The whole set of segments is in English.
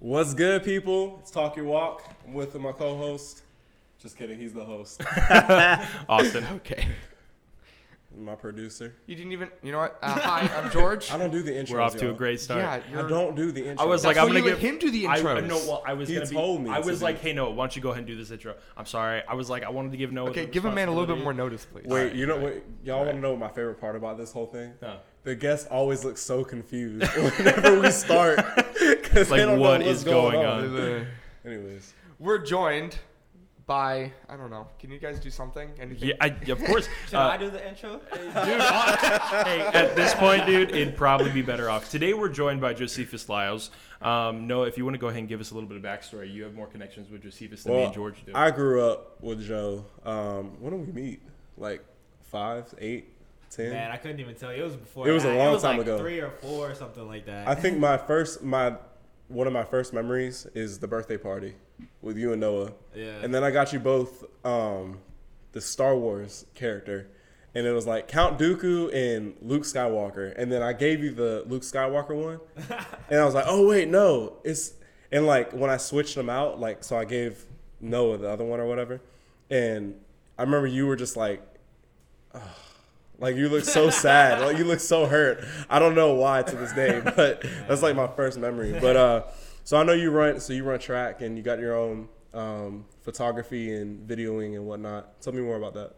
What's good, people? It's Talk Your Walk. I'm with my co-host. Just kidding, he's the host. Austin. Okay. my producer. You didn't even. You know what? Uh, hi, I'm George. I don't do the intros. We're off to a y'all. great start. Yeah, I you're, don't do the intros. I was That's like, I'm why gonna you give him do the I, intros. no, well, I was He gonna be. told me I to was do like, it. hey, Noah, why don't you go ahead and do this intro? I'm sorry. I was like, I wanted to give Noah. okay, the give a man a little bit responsibility. more notice, please. Wait, you know what? Y'all want to know what my favorite part about this whole thing? Huh. The guests always look so confused whenever we start. 'cause Like, they don't what know what's is going on? Uh, Anyways, We're joined by I don't know. Can you guys do something? Anything? Yeah, I, of course. Should Uh, I do the intro? dude, hey, at this point, dude, it'd probably be better off. Today, we're joined by Josephus Lyles. Um, Noah, if you want to go ahead and give us a little bit of backstory, you have more connections with Josephus than me and George do. I grew up with Joe. Um, when did we meet? Like five, eight, ten? Man, I couldn't even tell you. It was before. It was a long it was time like ago. Three or four or something like that. I think my first my one of my first memories is the birthday party with you and Noah. Yeah. And then I got you both um, the Star Wars character. And it was like Count Dooku and Luke Skywalker. And then I gave you the Luke Skywalker one. and I was like, oh wait, no. It's and like when I switched them out, like so I gave Noah the other one or whatever. And I remember you were just like like you look so sad. Like you look so hurt. I don't know why to this day, but that's like my first memory. But uh, so I know you run. So you run track and you got your own um, photography and videoing and whatnot. Tell me more about that.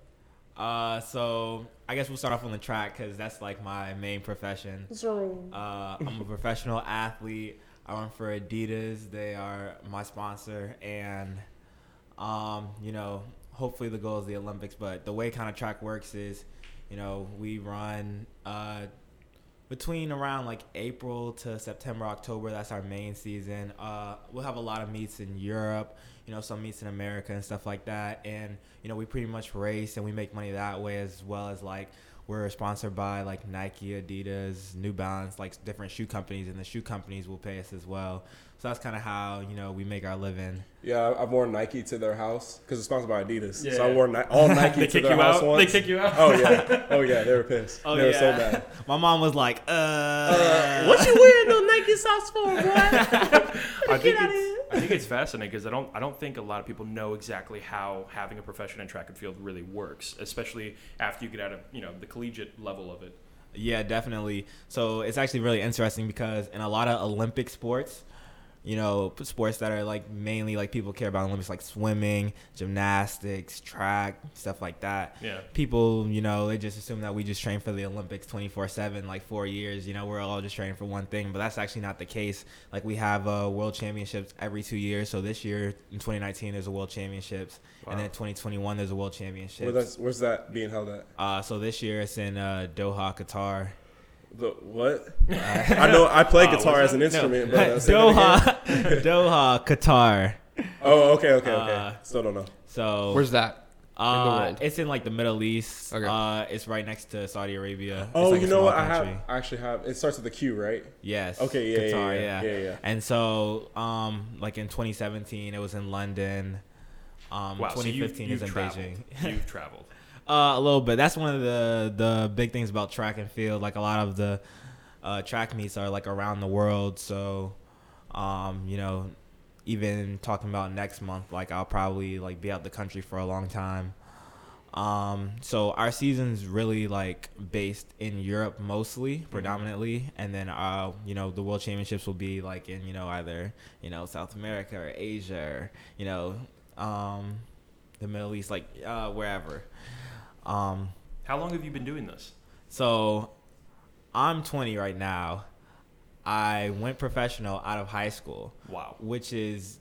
Uh, so I guess we'll start off on the track because that's like my main profession. Uh, I'm a professional athlete. I run for Adidas. They are my sponsor, and um, you know, hopefully the goal is the Olympics. But the way kind of track works is, you know, we run uh, between around like April to September, October. That's our main season. Uh, we'll have a lot of meets in Europe. You know, some meets in America and stuff like that. And you know, we pretty much race and we make money that way as well as like we're sponsored by like Nike, Adidas, New Balance, like different shoe companies, and the shoe companies will pay us as well. So that's kind of how you know we make our living. Yeah, I- I've worn Nike to their house because it's sponsored by Adidas. Yeah. So I wore Ni- all Nike to their you house out. once. They kick you out. Oh yeah, oh yeah, they were pissed. Oh they were so mad. My mom was like, "Uh, what you wearing those Nike socks for, boy? I think it's, I think it's fascinating because I don't I don't think a lot of people know exactly how having a profession in track and field really works, especially after you get out of you know the collegiate level of it. Yeah, definitely. So it's actually really interesting because in a lot of Olympic sports, you know, sports that are like mainly like people care about Olympics, like swimming, gymnastics, track, stuff like that. Yeah. People, you know, they just assume that we just train for the Olympics 24 7, like four years. You know, we're all just training for one thing, but that's actually not the case. Like, we have uh, world championships every two years. So this year, in 2019, there's a world championships. And then 2021, there's a world championship. Where where's that being held at? Uh, so this year, it's in uh, Doha, Qatar. The what? I know I play Uh, guitar as an it? instrument, but uh, say that again. Doha, Doha, Qatar. Oh, okay, okay, okay. Uh, Still don't know. So Where's that? uh, the world? It's in like the Middle East. Okay. Uh, it's right next to Saudi Arabia. It's, Oh, like, you know what? I have. I actually have. It starts with the Q, right? Yes. Okay, yeah, yeah, Qatar, yeah, yeah, yeah. And so, um, like in 2017, it was in London. Um, Wow, so you, 2015 you've is in traveled. Beijing. You've traveled. Uh, a little bit. That's one of the the big things about track and field. Like a lot of the uh, track meets are like around the world. So, um, you know, even talking about next month, like I'll probably like be out the country for a long time. Um, so our season's really like based in Europe mostly, predominantly, and then uh, you know, the World Championships will be like in you know either you know South America or Asia or you know um, the Middle East, like uh, wherever. Um, How long have you been doing this? so I'm 20 right now. I went professional out of high school, Wow. which is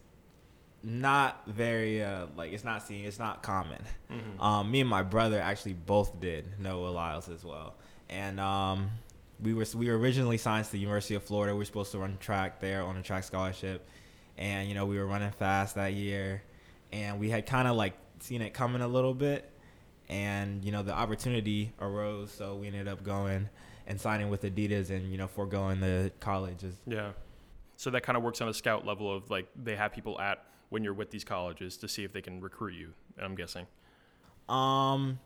not very uh, like it's not seen, it's not common. Mhm. Um, me and my brother actually both did Noah Lyles as well, and um, we were we were originally signed to the University of Florida. We were supposed to run track there on a track scholarship, and you know we were running fast that year, and we had kind of like seen it coming a little bit, and you know the opportunity arose, so we ended up going and signing with Adidas and you know foregoing the colleges. Yeah. So that kind of works on a scout level of like they have people at when you're with these colleges to see if they can recruit you. I'm guessing. Um,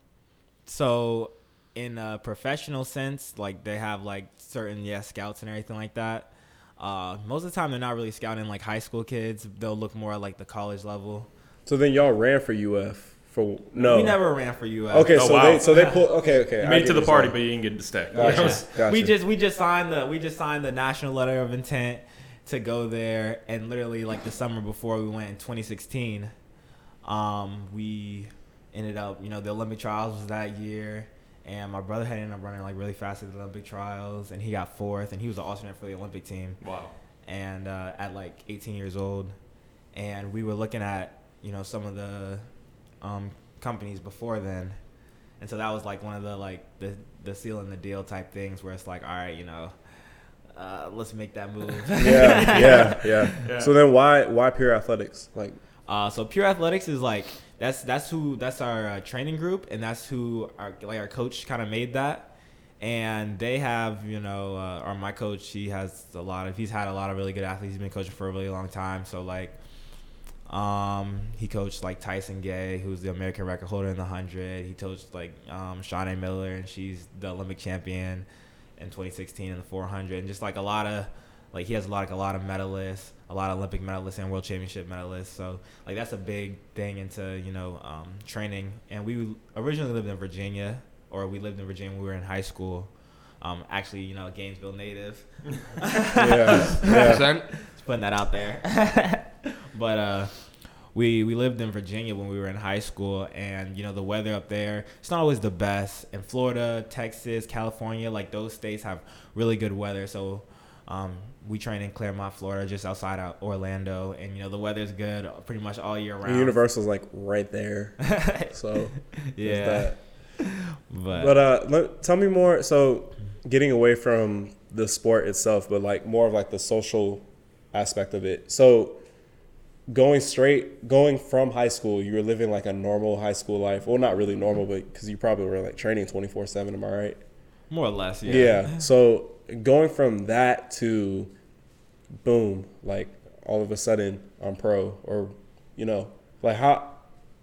so in a professional sense, like they have like certain yeah scouts and everything like that. Uh, most of the time, they're not really scouting like high school kids. They'll look more at like the college level. So then y'all ran for UF for no. We never ran for UF Okay, Oh, so wow. they so they pull. Okay, okay. You I made it to the party, you're but you didn't get to stay. Gotcha. Gotcha. We just we just signed the we just signed the national letter of intent to go there, and literally like the summer before we went in 2016, um, we ended up you know the Olympic trials was that year, and my brother had ended up running like really fast at the Olympic trials, and he got fourth, and he was an alternate for the Olympic team, Wow. and uh, at like 18 years old, and we were looking at you know some of the um, companies before then. And so that was like one of the like the the seal in the deal type things where it's like, all right, you know, uh, let's make that move. yeah, yeah, yeah, Yeah. So then why why pure athletics? Like Uh, so Pure Athletics is like that's that's who that's our uh, training group, and that's who our like our coach kind of made that. And they have you know, uh, or my coach, he has a lot of he's had a lot of really good athletes. He's been coaching for a really long time. So like, um, he coached like Tyson Gay, who's the American record holder in the hundred. He coached like um, Shaunae Miller, and she's the Olympic champion in 2016 in the 400, and just like a lot of like he has a lot like a lot of medalists, a lot of Olympic medalists and World Championship medalists. So like that's a big thing into you know um, training. And we originally lived in Virginia, or we lived in Virginia when we were in high school. Um, actually, you know, Gainesville native. yeah, yeah. Just putting that out there. but uh, we we lived in Virginia when we were in high school, and you know the weather up there it's not always the best. In Florida, Texas, California, like those states have really good weather. So um, we train in Clermont, Florida, just outside of Orlando, and you know the weather's good pretty much all year round. Universal's like right there. So yeah, that. but, But uh, let, tell me more. So, getting away from the sport itself, but like more of like the social aspect of it. So, going straight, going from high school, you were living like a normal high school life. Well, not really normal, but because you probably were like training twenty four seven. Am I right? more or less, yeah. Yeah. So going from that to boom, like all of a sudden I'm pro, or you know, like how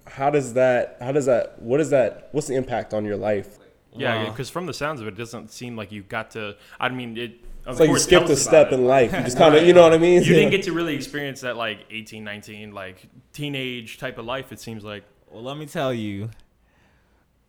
how does that how does that what is that what's the impact on your life? Yeah, Wow. because from the sounds of it, it doesn't seem like you got to. I mean, it. Of It's like you skipped a step in life. You just kind of, you know what I mean? You didn't get to really experience that like 18, 19, like teenage type of life. It seems like. Well, let me tell you,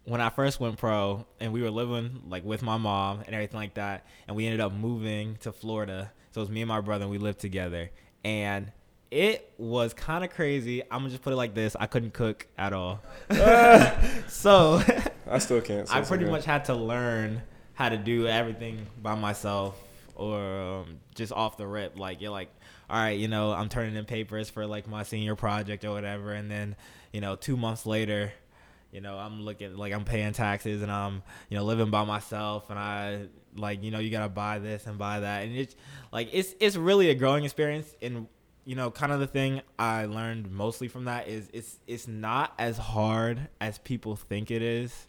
when I first went pro and we were living like with my mom and everything like that, and we ended up moving to Florida. So it was me and my brother, and we lived together. And it was kind of crazy. I'm gonna just put it like this: I couldn't cook at all. so I still can't. so I pretty okay. much had to learn how to do everything by myself or um, just off the rip. Like you're like, all right, you know, I'm turning in papers for like my senior project or whatever, and then you know, two months later, you know, I'm looking like I'm paying taxes and I'm you know living by myself, and I like you know you gotta buy this and buy that, and it's like it's it's really a growing experience and. You know, kind of the thing I learned mostly from that is it's it's not as hard as people think it is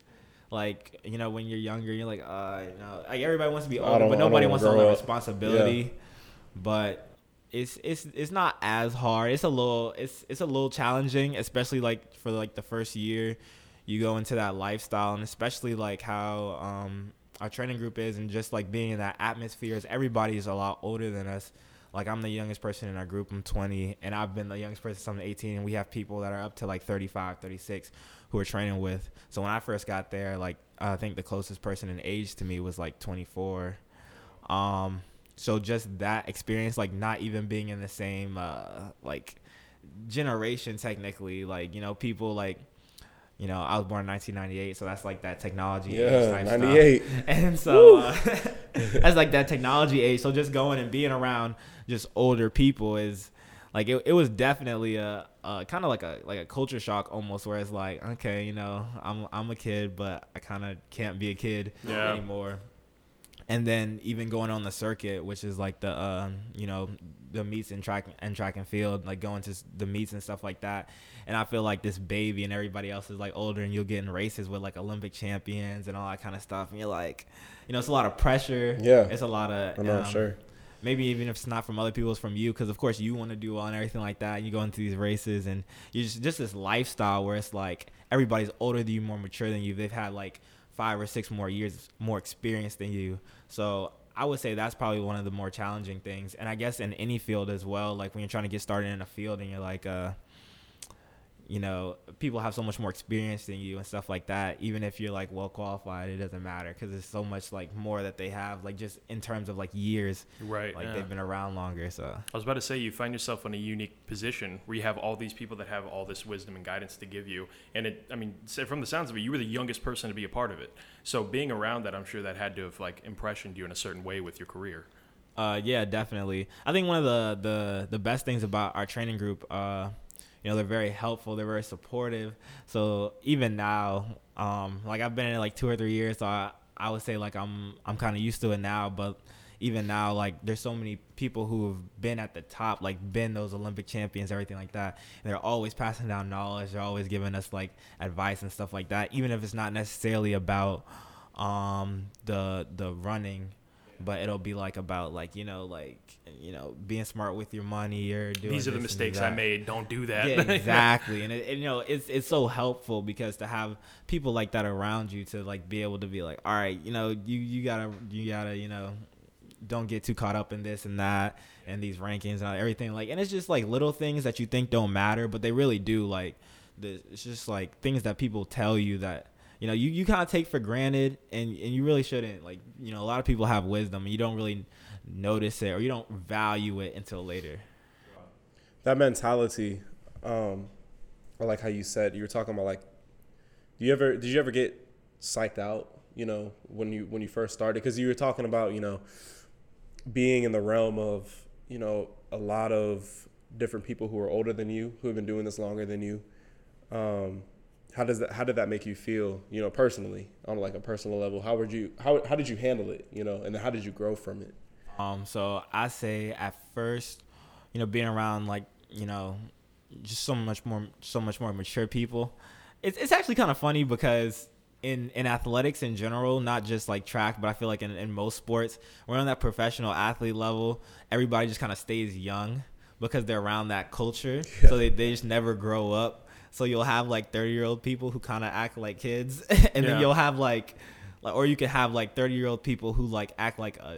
like you know when you're younger you're like uh you know like everybody wants to be older but nobody wants the up. responsibility but it's it's it's not as hard it's a little it's it's a little challenging especially like for like the first year you go into that lifestyle and especially like how um our training group is and just like being in that atmosphere is everybody is a lot older than us like I'm the youngest person in our group. I'm 20, and I've been the youngest person since I'm 18. And we have people that are up to like 35, 36 who we're training with. So when I first got there, like I think the closest person in age to me was like 24. Um, so just that experience, like not even being in the same uh like generation technically, like you know people like. You know, I was born in 1998, so that's like that technology age Yeah, stuff. 98. And so uh, that's like that technology age. So just going and being around just older people is like it, it was definitely a, a kind of like a like a culture shock almost where it's like okay you know I'm I'm a kid but I kind of can't be a kid Yeah. anymore and then even going on the circuit which is like the um you know the meets and track and track and field like going to the meets and stuff like that and I feel like this baby and everybody else is like older and you'll get in races with like Olympic champions and all that kind of stuff and you're like you know it's a lot of pressure Yeah. it's a lot of I'm um, sure. Maybe even if it's not from other people, it's from you because of course you want to do well and everything like that. And you go into these races and you just just this lifestyle where it's like everybody's older than you, more mature than you. They've had like five or six more years more experience than you. So I would say that's probably one of the more challenging things. And I guess in any field as well, like when you're trying to get started in a field and you're like, uh, you know, people have so much more experience than you and stuff like that. Even if you're like well qualified, it doesn't matter because there's so much like more that they have, like just in terms of like years. Right. Like yeah. they've been around longer. So I was about to say you find yourself in a unique position where you have all these people that have all this wisdom and guidance to give you, and it. I mean, from the sounds of it, you were the youngest person to be a part of it. So being around that, I'm sure that had to have like impressioned you in a certain way with your career. Uh, yeah, definitely. I think one of the the the best things about our training group, uh, you know, they're very helpful. They're very supportive. So even now, um, like I've been in like two or three years, so I I would say like I'm I'm kind of used to it now. But even now, like there's so many people who have been at the top, like been those Olympic champions, everything like that. And they're always passing down knowledge. They're always giving us like advice and stuff like that, even if it's not necessarily about um the the running but it'll be like about like you know like you know being smart with your money or doing these are the mistakes I made. Don't do that. Yeah, exactly. and, it, and you know it's it's so helpful because to have people like that around you to like be able to be like, all right, you know, you you gotta you gotta you know don't get too caught up in this and that and these rankings and everything like and it's just like little things that you think don't matter but they really do like the, it's just like things that people tell you that you know you, you kind of take for granted and, and you really shouldn't like you know a lot of people have wisdom and you don't really notice it or you don't value it until later. That mentality um or like how you said you were talking about like do you ever did you ever get psyched out you know when you when you first started? Because you were talking about you know being in the realm of you know a lot of different people who are older than you who have been doing this longer than you. Um how does that how did that make you feel you know personally on like a personal level? How would you how, how did you handle it you know and how did you grow from it? Um so i say at first you know being around like you know just so much more so much more mature people it's, it's actually kind of funny because in in athletics in general not just like track but i feel like in, in most sports we're on that professional athlete level everybody just kind of stays young because they're around that culture. Yeah. so they, they just never grow up so you'll have like 30 year old people who kind of act like kids, and yeah. then you'll have like, like, or you could have like 30 year old people who like act like uh,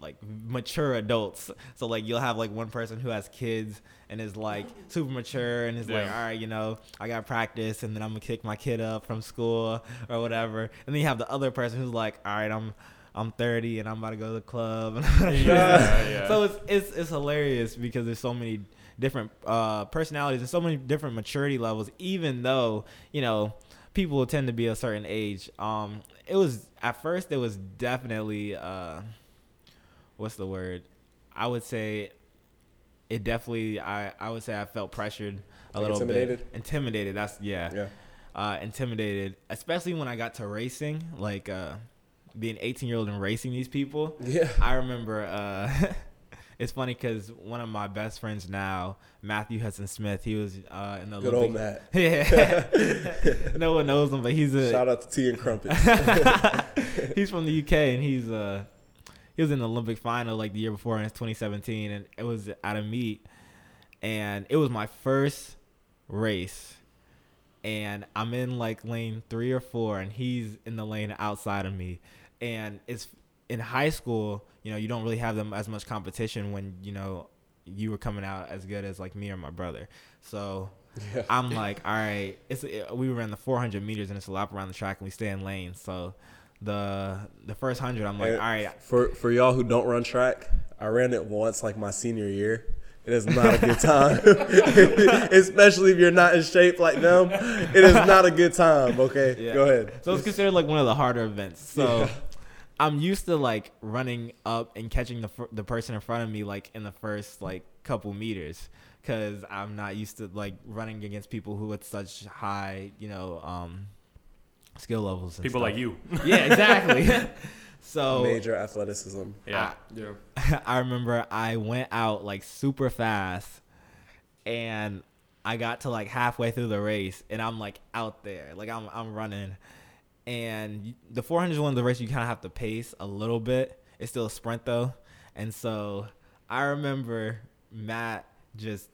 like mature adults. So like you'll have like one person who has kids and is like super mature and is yeah. like, all right, you know, I got practice, and then I'm gonna kick my kid up from school or whatever. And then you have the other person who's like, all right, I'm I'm 30 and I'm about to go to the club. yeah, yeah. So it's, it's it's hilarious because there's so many different uh, personalities and so many different maturity levels. Even though you know people tend to be a certain age, um, it was at first it was definitely uh, what's the word? I would say it definitely. I I would say I felt pressured a like little intimidated. bit. Intimidated. That's yeah. Yeah. Uh, intimidated, especially when I got to racing, like uh, being 18 year old and racing these people. Yeah. I remember uh, it's funny because one of my best friends now, Matthew Hudson Smith, he was uh, in the good Olympic, old Matt. Yeah, no one knows him, but he's a shout out to Tea and Crumpets. he's from the UK and he's uh he was in the Olympic final like the year before in 2017, and it was at a meet, and it was my first race. And I'm in like lane three or four, and he's in the lane outside of me. And it's in high school, you know, you don't really have them as much competition when you know you were coming out as good as like me or my brother. So yeah. I'm like, all right, it's it, we ran the 400 meters and it's a lap around the track and we stay in lanes. So the the first hundred, I'm like, and all right. For for y'all who don't run track, I ran it once like my senior year. It is not a good time, especially if you're not in shape like them. It is not a good time. Okay, yeah. go ahead. So it's considered like one of the harder events. So. Yeah I'm used to like running up and catching the the person in front of me like in the first like couple meters because I'm not used to like running against people who with such high you know um, skill levels. people stuff. like you. Yeah, exactly. so major athleticism. Yeah, I, yeah. I remember I went out like super fast, and I got to like halfway through the race, and I'm like out there, like I'm I'm running and the 400 is one of the races you kind of have to pace a little bit. It's still a sprint though, and so I remember Matt just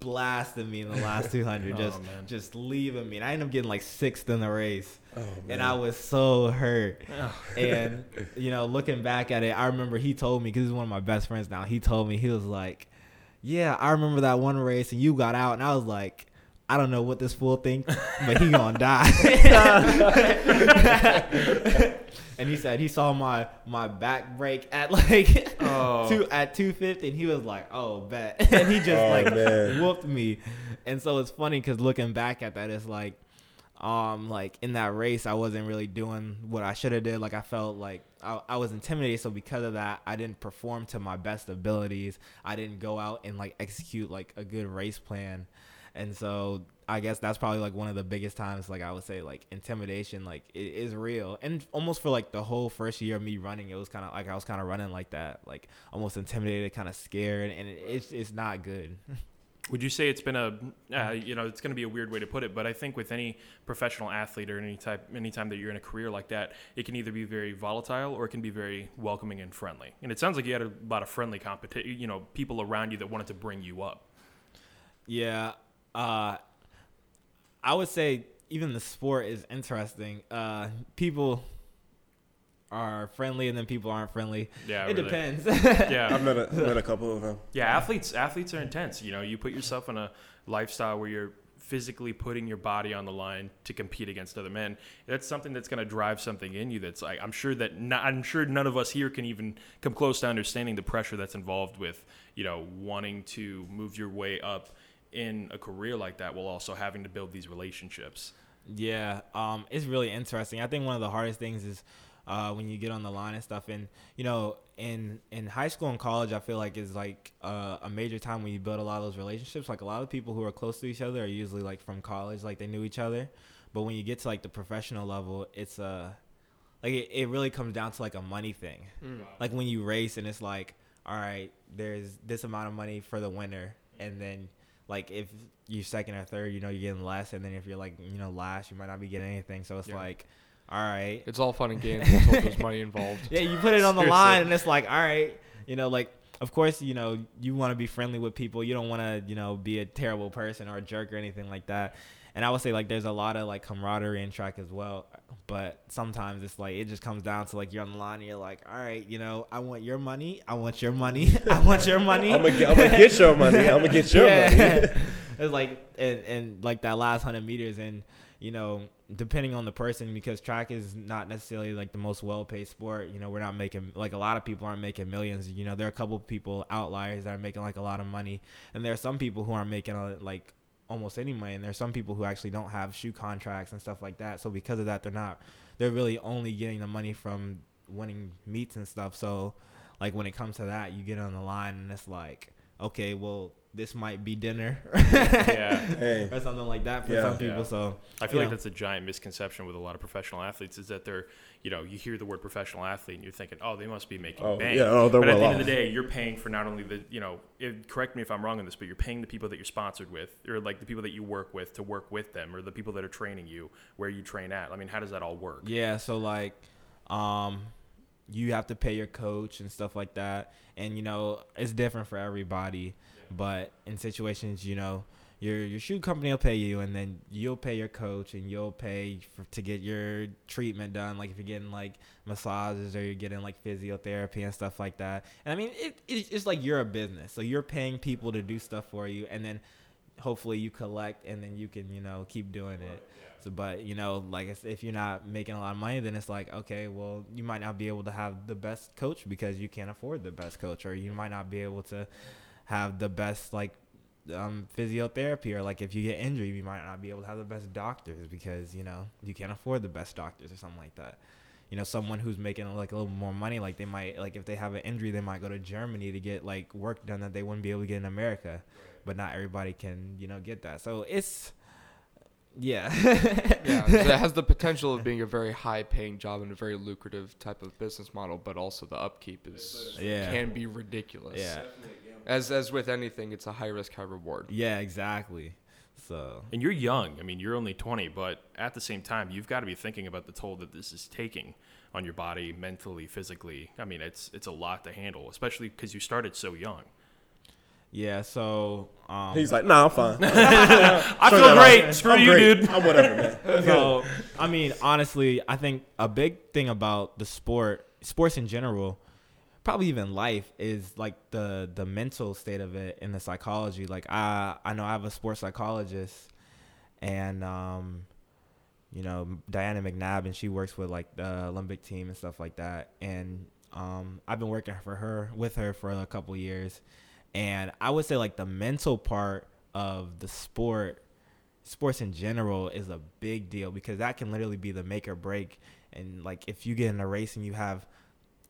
blasting me in the last 200, Oh, just just leaving me. And I ended up getting like sixth in the race, Oh, and. I was so hurt. Oh. and you know, looking back at it, I remember he told me because he's one of my best friends now. He told me he was like, "Yeah, I remember that one race, and you got out," and I was like. I don't know what this fool think, but he gonna die. and he said he saw my my back break at like Oh. two at two fifty, and he was like, "Oh, bet," and he just Oh, like man. whooped me. And so it's funny because looking back at that, it's like, um, like in that race, I wasn't really doing what I should have did. Like I felt like I, I was intimidated, so because of that, I didn't perform to my best abilities. I didn't go out and like execute like a good race plan, and so I guess that's probably like one of the biggest times. Like I would say, like intimidation, like it is real, and almost for like the whole first year of me running, it was kind of like I was kind of running like that, like almost intimidated, kind of scared, and it, it's it's not good. Would you say it's been a, uh, you know, it's going to be a weird way to put it, but I think with any professional athlete or any type, any time that you're in a career like that, it can either be very volatile or it can be very welcoming and friendly. And it sounds like you had a lot of friendly competition, you know, people around you that wanted to bring you up. Yeah, uh, I would say even the sport is interesting. Uh, people are friendly, and then people aren't friendly. Yeah, it really. depends. Yeah, I've met a, met a couple of them. Yeah, athletes athletes are intense. You know, you put yourself in a lifestyle where you're physically putting your body on the line to compete against other men. That's something that's going to drive something in you. That's like I'm sure that not, I'm sure none of us here can even come close to understanding the pressure that's involved with you know wanting to move your way up in a career like that while also having to build these relationships. Yeah, um, it's really interesting. I think one of the hardest things is uh, when you get on the line and stuff. And you know, in in high school and college, I feel like is like uh, a major time when you build a lot of those relationships. Like a lot of people who are close to each other are usually like from college, like they knew each other. But when you get to like the professional level, it's uh, like it, it really comes down to like a money thing. Like when you race and it's like, all right, there's this amount of money for the winner, and then like if you're second or third, you know, you're getting less, and then if you're like, you know, last, you might not be getting anything. So it's Yeah. like, all right, It's all fun and games until there's money involved. yeah, you put it on the line, and it's like, all right, you know, like of course, you know, you want to be friendly with people. You don't want to, you know, be a terrible person or a jerk or anything like that. And I would say like there's a lot of like camaraderie in track as well, but sometimes it's like it just comes down to like you're on the line and you're like, all right, you know, I want your money, I want your money, I want your money. I'm gonna get, get your money. I'm gonna get your money. it's like and, and like that last hundred meters, and you know, depending on the person, because track is not necessarily like the most well-paid sport. You know, we're not making like a lot of people aren't making millions. You know, there are a couple of people outliers that are making like a lot of money, and there are some people who aren't making like almost any money, and there's some people who actually don't have shoe contracts and stuff like that. So because of that, they're not. They're really only getting the money from winning meets and stuff. So like when it comes to that, you get on the line and it's like, okay, well, this might be dinner Yeah. Hey, or something like that for Yeah. some people. Yeah. So I feel you like know. that's a giant misconception with a lot of professional athletes is that they're, you know, you hear the word professional athlete and you're thinking, oh, they must be making Oh, bank. yeah, oh, they're but at the well end of the day, you're paying for not only the, you know, it, correct me if I'm wrong on this, but you're paying the people that you're sponsored with, or like the people that you work with to work with them, or the people that are training you where you train at. I mean, how does that all work? yeah, so like, um, you have to pay your coach and stuff like that, and you know it's different for everybody. But in situations, you know, your your shoe company will pay you, and then you'll pay your coach, and you'll pay for, to get your treatment done. Like if you're getting like massages or you're getting like physiotherapy and stuff like that. And I mean, it, it's just like you're a business, so you're paying people to do stuff for you, and then hopefully you collect, and then you can you know keep doing it. So, but you know, like if- if you're not making a lot of money, then it's like, okay, well, you might not be able to have the best coach because you can't afford the best coach, or you might not be able to have the best like um, physiotherapy, or like if you get injured, you might not be able to have the best doctors because you know you can't afford the best doctors or something like that. You know, someone who's making like a little more money, like they might like if they have an injury, they might go to Germany to get like work done that they wouldn't be able to get in America. But not everybody can, you know, get that. So it's yeah. yeah, so it has the potential of being a very high-paying job and a very lucrative type of business model, but also the upkeep is Yeah. can be ridiculous. Yeah. As as with anything, it's a high risk, high reward. Yeah, exactly. So And you're young. I mean, you're only 20, but at the same time, you've got to be thinking about the toll that this is taking on your body, mentally, physically. I mean, it's it's a lot to handle, especially because you started so young. Yeah, so um, He's like, nah, I'm fine. I feel great. off. Screw I'm you, great. dude. I'm whatever, man. so I mean, honestly, I think a big thing about the sport, sports in general, probably even life, is like the the mental state of it and the psychology. Like I I know I have a sports psychologist, and um, you know Diana McNabb, and she works with like the Olympic team and stuff like that. And um, I've been working for her with her for a couple years, and I would say like the mental part of the sport sports in general is a big deal because that can literally be the make or break. And like if you get in a race and you have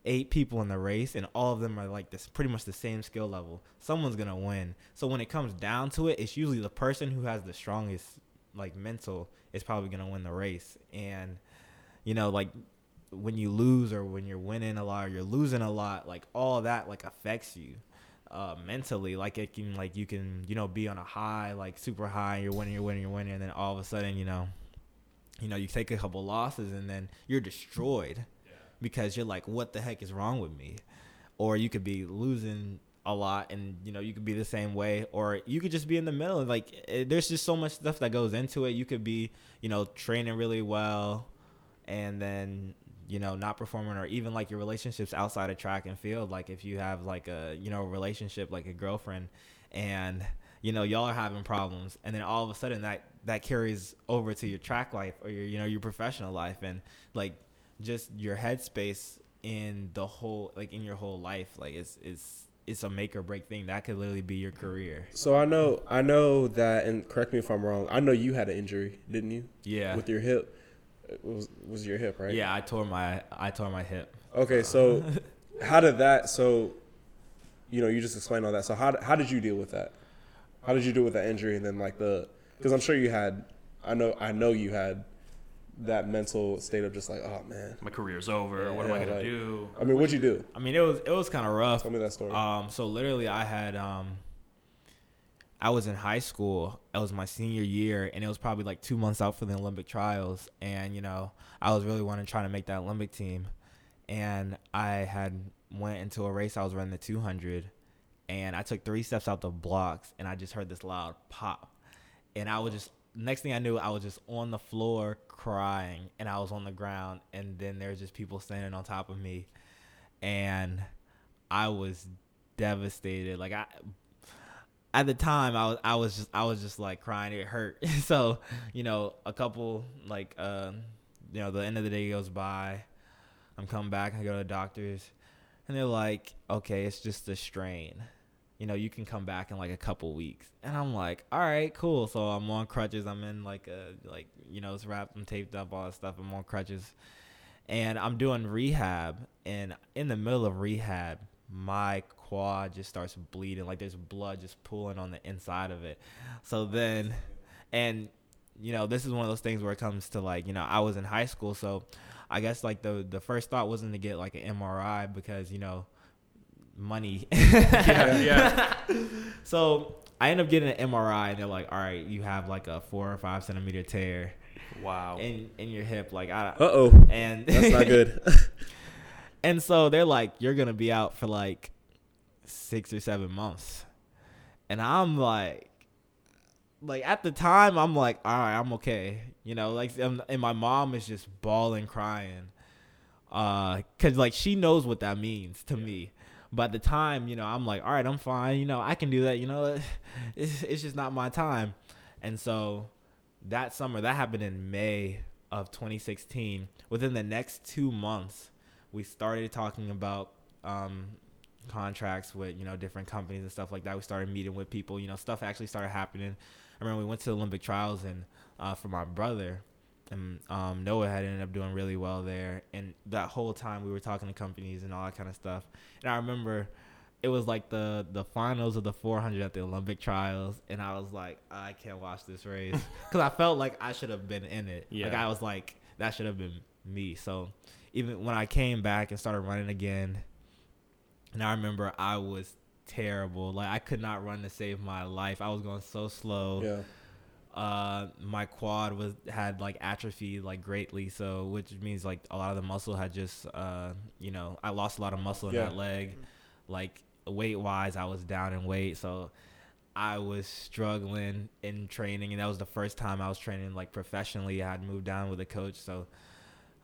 eight people in the race and all of them are like this pretty much the same skill level, someone's gonna win. So when it comes down to it, it's usually the person who has the strongest like mental is probably gonna win the race. And you know, like when you lose or when you're winning a lot or you're losing a lot, like all that like affects you uh, mentally. Like it can like you can you know be on a high like super high. You're winning, you're winning, you're winning, and then all of a sudden you know, you know you take a couple losses and then you're destroyed because you're like, what the heck is wrong with me? Or you could be losing a lot and you know you could be the same way or you could just be in the middle like it, there's just so much stuff that goes into it you could be you know training really well and then you know not performing or even like your relationships outside of track and field like if you have like a you know relationship like a girlfriend and you know y'all are having problems and then all of a sudden that that carries over to your track life or your you know your professional life and like just your headspace in the whole like in your whole life like it's it's it's a make or break thing that could literally be your career So I know, I know that, and correct me if I'm wrong. I know you had an injury, didn't you? yeah With your hip, was was your hip, right? yeah i tore my i tore my hip Okay, so how did that? So, you know, you just explained all that. So how how did you deal with that? How did you deal with that injury, and then like the? Because I'm sure you had. I know. I know you had that mental state of just like, oh man. My career's over. what am I gonna like- do? I mean, what'd you do? i mean it was it was kind of rough Tell me that story. Um, so literally, I had um, I was in high school. It was my senior year, and it was probably like two months out for the Olympic trials. And you know, I was really wanting to try to make that Olympic team. And I had went into a race. I was running the 200, and I took three steps out the blocks, and I just heard this loud pop, and I was just next thing I knew, I was just on the floor crying, and I was on the ground, and then there's just people standing on top of me, and I was devastated. Like I, at the time, I was I was just I was just like crying. It hurt. so you know, a couple like uh, you know, the end of the day goes by. I'm coming back. I go to the doctors, and they're like, "Okay, it's just a strain." You know, you can come back in like a couple weeks, and I'm like, all right, cool. So I'm on crutches. I'm in like a like you know, it's wrapped and taped up, all that stuff. I'm on crutches, and I'm doing rehab. And in the middle of rehab, my quad just starts bleeding. Like there's blood just pooling on the inside of it. So then, and you know, this is one of those things where it comes to like, you know, I was in high school, so I guess like the the first thought wasn't to get like an MRI because you know, money. Yeah, yeah. so I end up getting an MRI, and they're like, "All right, you have like a four or five centimeter tear Wow. in in your hip." Like I Uh oh, and that's not good. and so they're like, "You're gonna be out for like six or seven months," and I'm like, like at the time, I'm like, "All right, I'm okay," you know, like, and and my mom is just bawling, crying, uh, cause like she knows what that means to me. But at the time, you know, I'm like, all right, I'm fine. You know, I can do that. You know, it's, it's just not my time. And so that summer, that happened in May of 2016. Within the next two months, we started talking about um, contracts with, you know, different companies and stuff like that. We started meeting with people. You know, stuff actually started happening. I remember we went to the Olympic trials and uh, for my brother, and um, Noah had ended up doing really well there. And that whole time we were talking to companies and all that kind of stuff. And I remember it was like the the finals of the 400 at the Olympic trials, and I was like, I can't watch this race because I felt like I should have been in it. Like Yeah. I was like, that should have been me. So even when I came back and started running again, and I remember I was terrible. Like I could not run to save my life. I was going so slow yeah. uh my quad was had like atrophy like greatly so which means like a lot of the muscle had just uh you know i lost a lot of muscle in Yeah. that leg like weight wise, I was down in weight, so I was struggling in training, and that was the first time I was training like professionally. I had moved down with a coach, so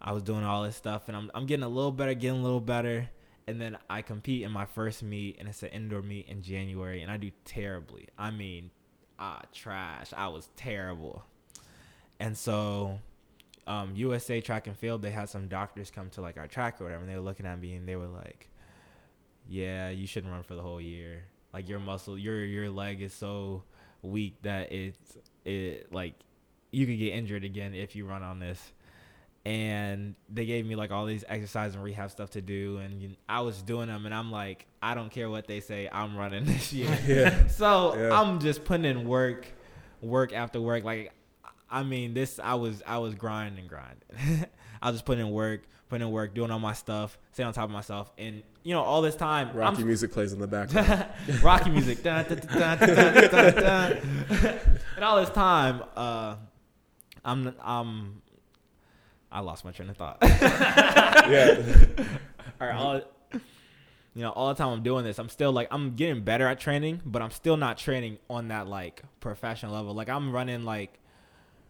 I was doing all this stuff, and I'm I'm getting a little better, getting a little better, and then I compete in my first meet, and it's an indoor meet in January, and I do terribly. I mean, ah, trash. I was terrible, and so. Um, USA track and field, they had some doctors come to like our track or whatever, and they were looking at me and they were like, "Yeah, you shouldn't run for the whole year." like your muscle your your leg is so weak that it's it like you could get injured again if you run on this and they gave me like all these exercise and rehab stuff to do and you i was doing them and i'm like i don't care what they say i'm running this year yeah. so yeah. i'm just putting in work work after work like i mean this i was i was grinding and grinding i was just putting in work putting in work, doing all my stuff, staying on top of myself, and you know all this time. Rocky I'm, music plays in the background. Rocky music, dun, dun, dun, and all this time, uh, I'm I'm I lost my train of thought. yeah. all right. All, you know, all the time I'm doing this, I'm still like I'm getting better at training, but I'm still not training on that like professional level. Like I'm running like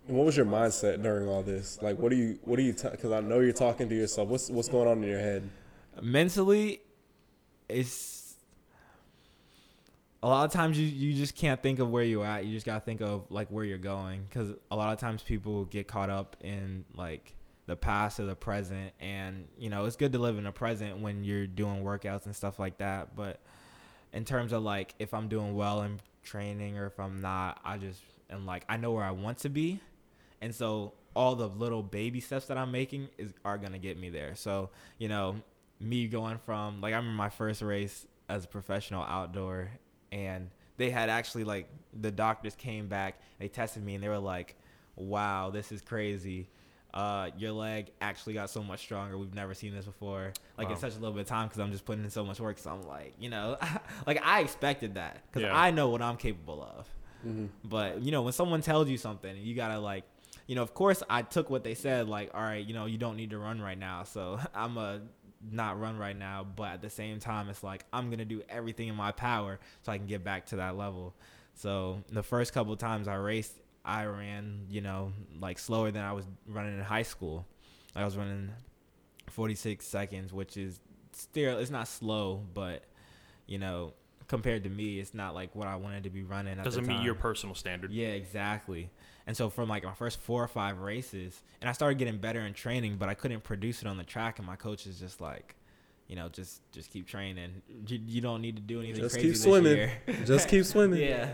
what was your mindset during all this? Like, what do you, what do you, because I know you're talking to yourself. What's what's going on in your head? Mentally, it's a lot of times you you just can't think of where you're at. You just gotta think of like where you're going, because a lot of times people get caught up in like the past or the present, and you know it's good to live in the present when you're doing workouts and stuff like that. But in terms of like if I'm doing well in training or if I'm not, I just and like I know where I want to be and so all the little baby steps that I'm making is are gonna get me there. So you know, me going from like I remember my first race as a professional outdoor, and they had actually like the doctors came back, they tested me, and they were like, "Wow, this is crazy." Uh, your leg actually got so much stronger. We've never seen this before. Like wow. in such a little bit of time because I'm just putting in so much work. So I'm like, you know, like I expected that because yeah. I know what I'm capable of. Mm-hmm. But you know, when someone tells you something, you gotta like you know, of course, I took what they said, like, all right, you know, you don't need to run right now, so I'm a not run right now. But at the same time, it's like I'm gonna do everything in my power so I can get back to that level. So the first couple times I raced, I ran, you know, like slower than I was running in high school. I was running 46 seconds, which is still it's not slow, but you know, compared to me, it's not like what I wanted to be running. Doesn't meet your personal standard. Yeah, exactly. And so from like my first four or five races, and I started getting better in training, but I couldn't produce it on the track. And my coach is just like, you know, just just keep training. You, you don't need to do anything just crazy keep swimming. Year. just keep swimming. yeah.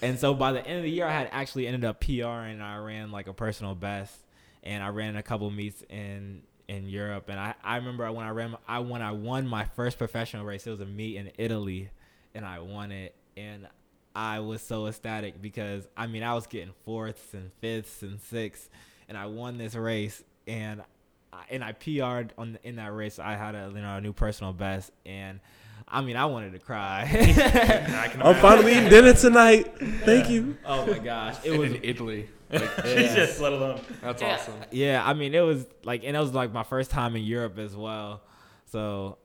and so by the end of the year, I had actually ended up PR, and I ran like a personal best, and I ran a couple meets in in Europe. And I, I remember when I ran I when I won my first professional race, it was a meet in Italy, and I won it. And I was so ecstatic because I mean I was getting fourths and fifths and sixths, and I won this race and and I PR'd on in that race. I had a you know a new personal best and. I mean, I wanted to cry. I'm finally eating dinner tonight. Thank you. Oh my gosh, it was in Italy. Like, Jesus, let alone. That's yeah. awesome. Yeah, I mean, it was like, and it was like my first time in Europe as well. So,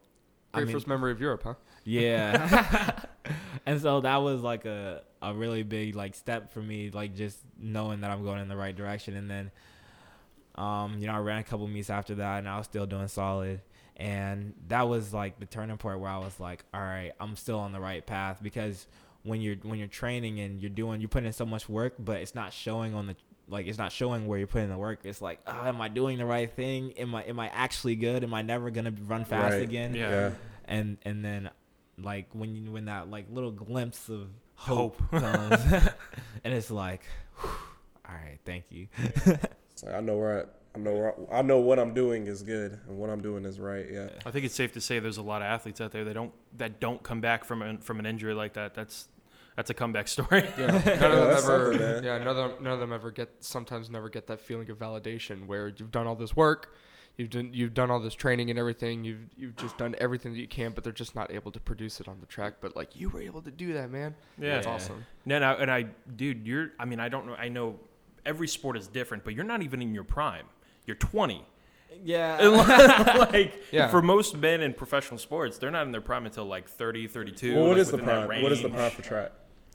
very I mean, first memory of Europe, huh? Yeah. and so that was like a, a really big like step for me, like just knowing that I'm going in the right direction. And then, um, you know, I ran a couple meets after that, and I was still doing solid. And that was like the turning point where I was like, all right, I'm still on the right path because when you're when you're training and you're doing you're putting in so much work, but it's not showing on the like it's not showing where you're putting the work. It's like, oh, am I doing the right thing? Am I am I actually good? Am I never gonna run fast right. again? Yeah. yeah. And and then like when you when that like little glimpse of hope, hope. comes, and it's like, whew, all right, thank you. it's like I know where I, I know where I, I know what I'm doing is good and what I'm doing is right. Yeah. I think it's safe to say there's a lot of athletes out there that don't that don't come back from an, from an injury like that. That's that's a comeback story. Yeah, none of them ever. Yeah, none of them, none of them ever get. Sometimes never get that feeling of validation where you've done all this work, you've done you've done all this training and everything. You've you've just done everything that you can, but they're just not able to produce it on the track. But like you were able to do that, man. Yeah, that's awesome. No, no, and I, dude, you're. I mean, I don't know. I know every sport is different, but you're not even in your prime. You're 20, Yeah. like yeah. for most men in professional sports, they're not in their prime until like 30, 32. Well, what like is the prime? What is the prime for track?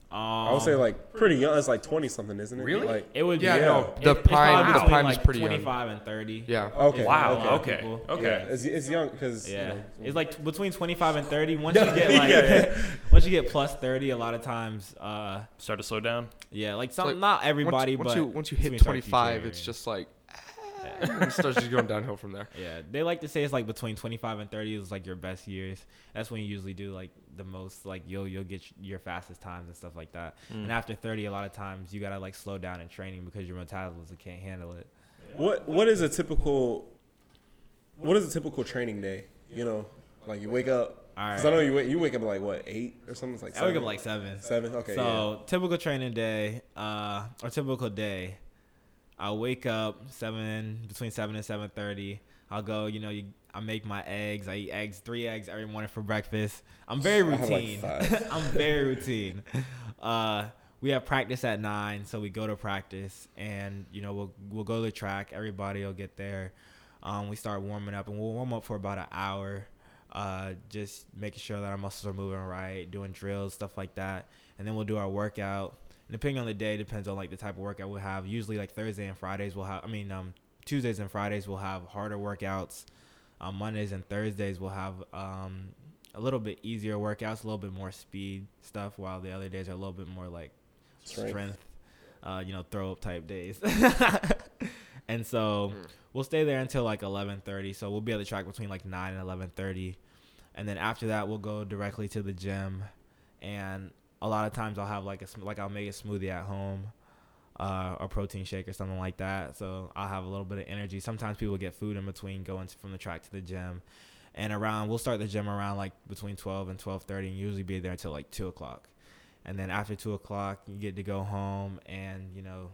Um, I would say like pretty young. It's like twenty something, isn't it? Really? Like it would. Be, Yeah, be, no. The it, prime, the prime like is pretty 25 young. and thirty. Yeah. Okay. Wow. Okay. Okay. Okay. Yeah, it's, it's young because yeah, you know, it's like between twenty five and thirty. Once you get like, yeah. once you get plus thirty, a lot of times, uh, start to slow down. Yeah, like some, like, not everybody, once, but once you once you hit twenty five, it's just like it starts just going downhill from there. Yeah, they like to say it's like between 25 and 30 is like your best years. That's when you usually do like the most, like you'll you'll get your fastest times and stuff like that. Mm. And after 30, a lot of times you gotta like slow down in training because your metabolism can't handle it. What what is a typical what is a typical training day? You know, like you wake up. Because I know you wake, you wake up like what eight or something it's like. Seven? I wake up like seven. Seven. Okay. So yeah. typical training day, uh, or typical day I'll wake up seven between seven and seven thirty. I'll go. You know, you, I make my eggs. I eat eggs, three eggs every morning for breakfast. I'm very routine. Like I'm very routine. Uh, we have practice at nine, so we go to practice, and you know we'll we'll go to the track. Everybody will get there. Um, we start warming up, and we'll warm up for about an hour. Uh, just making sure that our muscles are moving right, doing drills, stuff like that, and then we'll do our workout depending on the day, depends on like the type of workout we'll have. Usually like Thursday and Fridays we'll have. I mean, um, Tuesdays and Fridays we'll have harder workouts. Um, Mondays and Thursdays we'll have um, a little bit easier workouts, a little bit more speed stuff, while the other days are a little bit more like strength, strength uh, you know, throw up type days. and so mm. we'll stay there until like 11:30. So we'll be at the track between like 9 and 11:30, and then after that we'll go directly to the gym, and a lot of times I'll have like a like I'll make a smoothie at home, uh, or protein shake or something like that. So I'll have a little bit of energy. Sometimes people get food in between going from the track to the gym, and around we'll start the gym around like between twelve and twelve thirty, and usually be there until like two o'clock. And then after two o'clock, you get to go home and you know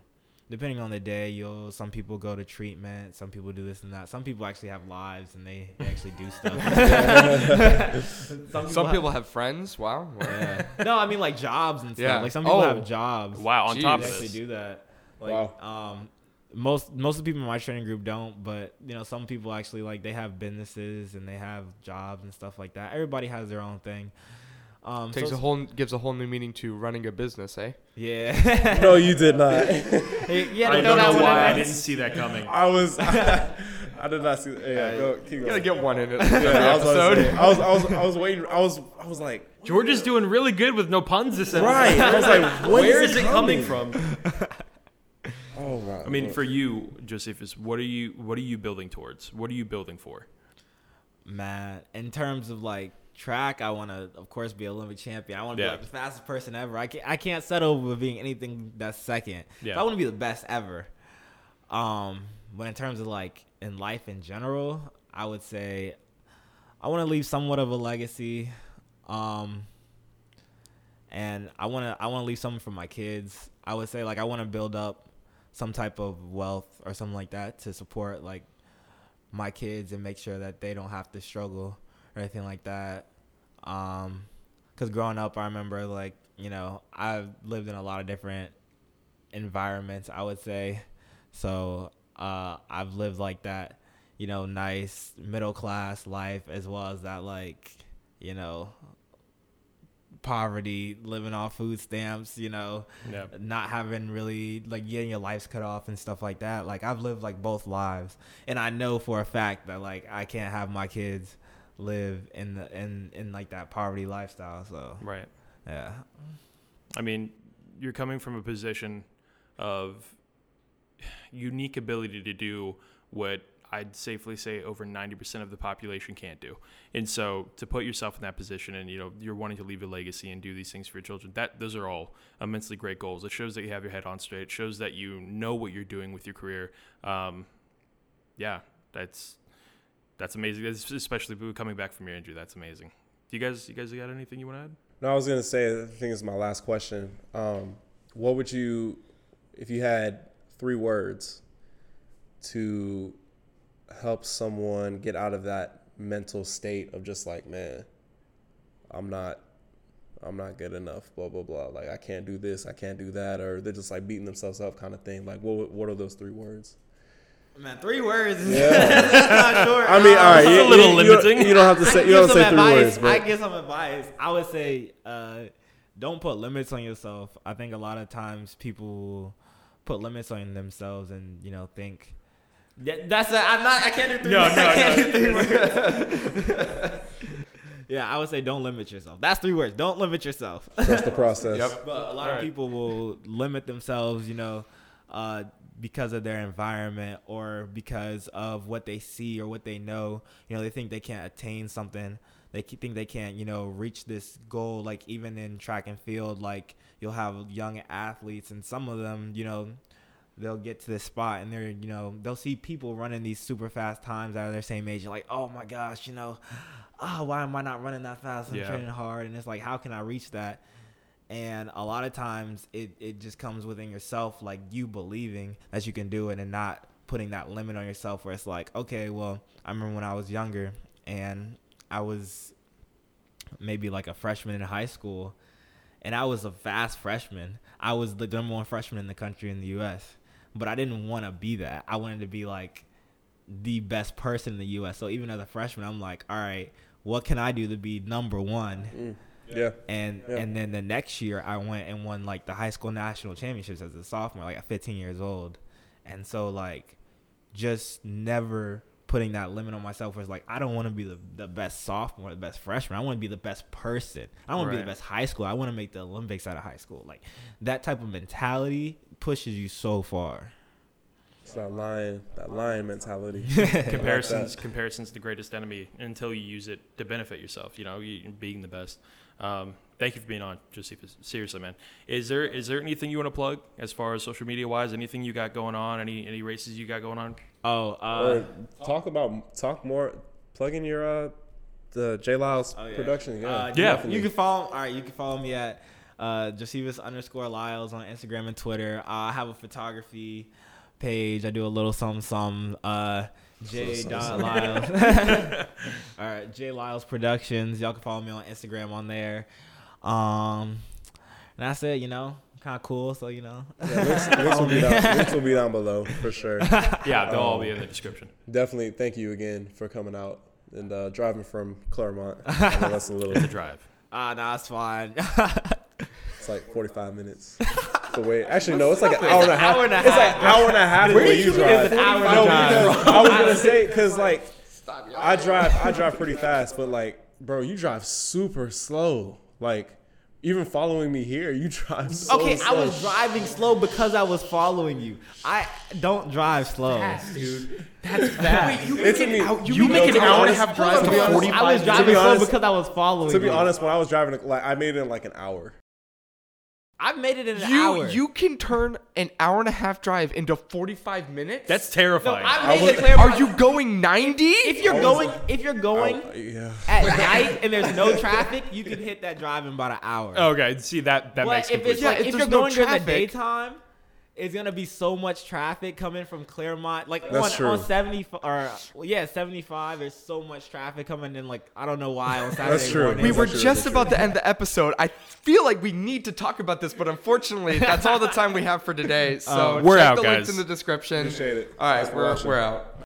depending on the day, you'll some people go to treatment, some people do this and that. Some people actually have lives and they actually do stuff. some people, some people have, have, friends. Wow. Yeah. no, I mean like jobs and stuff. Yeah. Like some people oh. have jobs. Wow. On Jeez. top of actually do that. Like, wow. Um, most most of the people in my training group don't, but you know some people actually like they have businesses and they have jobs and stuff like that. Everybody has their own thing. Um, Takes so a whole gives a whole new meaning to running a business, eh? Yeah. no, you did not. yeah, I don't know why I didn't see that coming. I was. I, I did not see. That. Yeah, go, keep going. You gotta get one in it. yeah, I was, say, I was, I was, I was waiting. I was, I was like, George is doing really good with no puns this episode. Right. I was like, where is it coming, coming from? oh wow. I mean, for you, Josephus, what are you, what are you building towards? What are you building for? Man, in terms of like track, I want to, of course, be a Olympic champion. I want to yeah. be like the fastest person ever. I can't, I can't settle with being anything that's second. Yeah. So I want to be the best ever. Um, but in terms of like in life in general, I would say I want to leave somewhat of a legacy. Um, and I want to, I want to leave something for my kids. I would say like I want to build up some type of wealth or something like that to support like my kids and make sure that they don't have to struggle or anything like that. Um, cause growing up, I remember like you know I've lived in a lot of different environments. I would say, so uh, I've lived like that, you know, nice middle class life as well as that like you know poverty, living off food stamps, you know, yep. not having really like getting your lives cut off and stuff like that. Like I've lived like both lives, and I know for a fact that like I can't have my kids live in the in in like that poverty lifestyle. So right, yeah. I mean, you're coming from a position of unique ability to do what I'd safely say over 90% of the population can't do. And so to put yourself in that position and you know you're wanting to leave a legacy and do these things for your children, that those are all immensely great goals. It shows that you have your head on straight. It shows that you know what you're doing with your career. Um, yeah, that's that's amazing. Especially coming back from your injury, that's amazing. Do you guys, you guys got anything you want to add? No, I was gonna say. I think it's my last question. Um, what would you, if you had three words, to help someone get out of that mental state of just like, man, I'm not, I'm not good enough. Blah blah blah. Like I can't do this. I can't do that. Or they're just like beating themselves up, kind of thing. Like what, what are those three words? Man, three words. Yeah. not short. I mean, all right, you, a little you, limiting. You don't, you don't, have to say. You don't say advice. three words. But. I give some advice. I would say, uh, don't put limits on yourself. I think a lot of times people put limits on themselves and you know think. Yeah, that's a, I'm not. I can't do three. No, no, no. yeah, I would say don't limit yourself. That's three words. Don't limit yourself. That's the process. Yep. But a lot All of right. people will limit themselves. You know. Uh, because of their environment or because of what they see or what they know. You know, they think they can't attain something. They think they can't, you know, reach this goal. Like even in track and field, like you'll have young athletes, and some of them, you know, they'll get to this spot and they're, you know, they'll see people running these super fast times out of their same age. Like, oh my gosh, you know, oh, why am I not running that fast? I'm yeah. training hard, and it's like, how can I reach that? And a lot of times it, it just comes within yourself like you believing that you can do it and not putting that limit on yourself where it's like okay well i remember when i was younger and i was maybe like a freshman in high school and i was a fast freshman. I was the number one freshman in the country in the us but i didn't want to be that. I wanted to be like the best person in the us so even as a freshman i'm like all right what can i do to be number one? Mm yeah. And yeah. and then the next year I went and won like the high school national championships as a sophomore, like at 15 years old. And so like just never putting that limit on myself was like I don't want to be the, the best sophomore, the best freshman. I want to be the best person. I want right. to be the best high school. I want to make the Olympics out of high school. Like that type of mentality pushes you so far. It's that lion, that lion mentality. comparisons, comparisons, the greatest enemy until you use it to benefit yourself. You know, you, being the best. Um, thank you for being on, Josephus. Seriously, man. Is there is there anything you want to plug as far as social media wise? Anything you got going on? Any any races you got going on? Oh, uh, talk about talk more. Plug in your uh, the J Lyles oh, yeah. production. Yeah, uh, yeah. You can follow. All right, you can follow me at uh, Josephus underscore Lyles on Instagram and Twitter. Uh, I have a photography page. I do a little some some. Uh, J. Dot Lyles. All right, J Lyles Productions. Y'all can follow me on Instagram on there. Um, and that's it. You know, kind of cool. So you know, yeah, links, links, will down, links, will be down, below for sure. yeah, they'll um, all be in the description. Definitely. Thank you again for coming out and uh, driving from Clermont. I know that's a little to drive. Ah, uh, nah, it's fine. it's like 45 minutes to wait. Actually, no, it's like an hour and a half. It's like an hour and a half Where you drive. It's an hour and a half. I was gonna say because like I drive, I drive pretty fast, but like, bro, you drive super slow. Like even following me here, you drive so Okay, slow. I was driving slow because I was following you. I don't drive slow, fast, dude. That's fast. Wait, you make, an, hour, you, you make an hour and a half drive to 45 I was driving slow because I was following To be you. honest, when I was driving, like I made it in like an hour. I've made it in an you, hour. You can turn an hour and a half drive into 45 minutes? That's terrifying. No, I made was, Are you going 90? If you're oh. going if you're going oh, yeah. at night and there's no traffic, you can hit that drive in about an hour. Okay, see that that but makes if it's like, if, if you're going no during the daytime, it's gonna be so much traffic coming from Clermont. Like on, on, seventy or well, yeah, seventy five. There's so much traffic coming in. Like I don't know why on Saturday That's true. Morning. We were just about to end the episode. I feel like we need to talk about this, but unfortunately, that's all the time we have for today. So uh, we're out, the guys. links in the description. Appreciate it. All right, we're, we're out.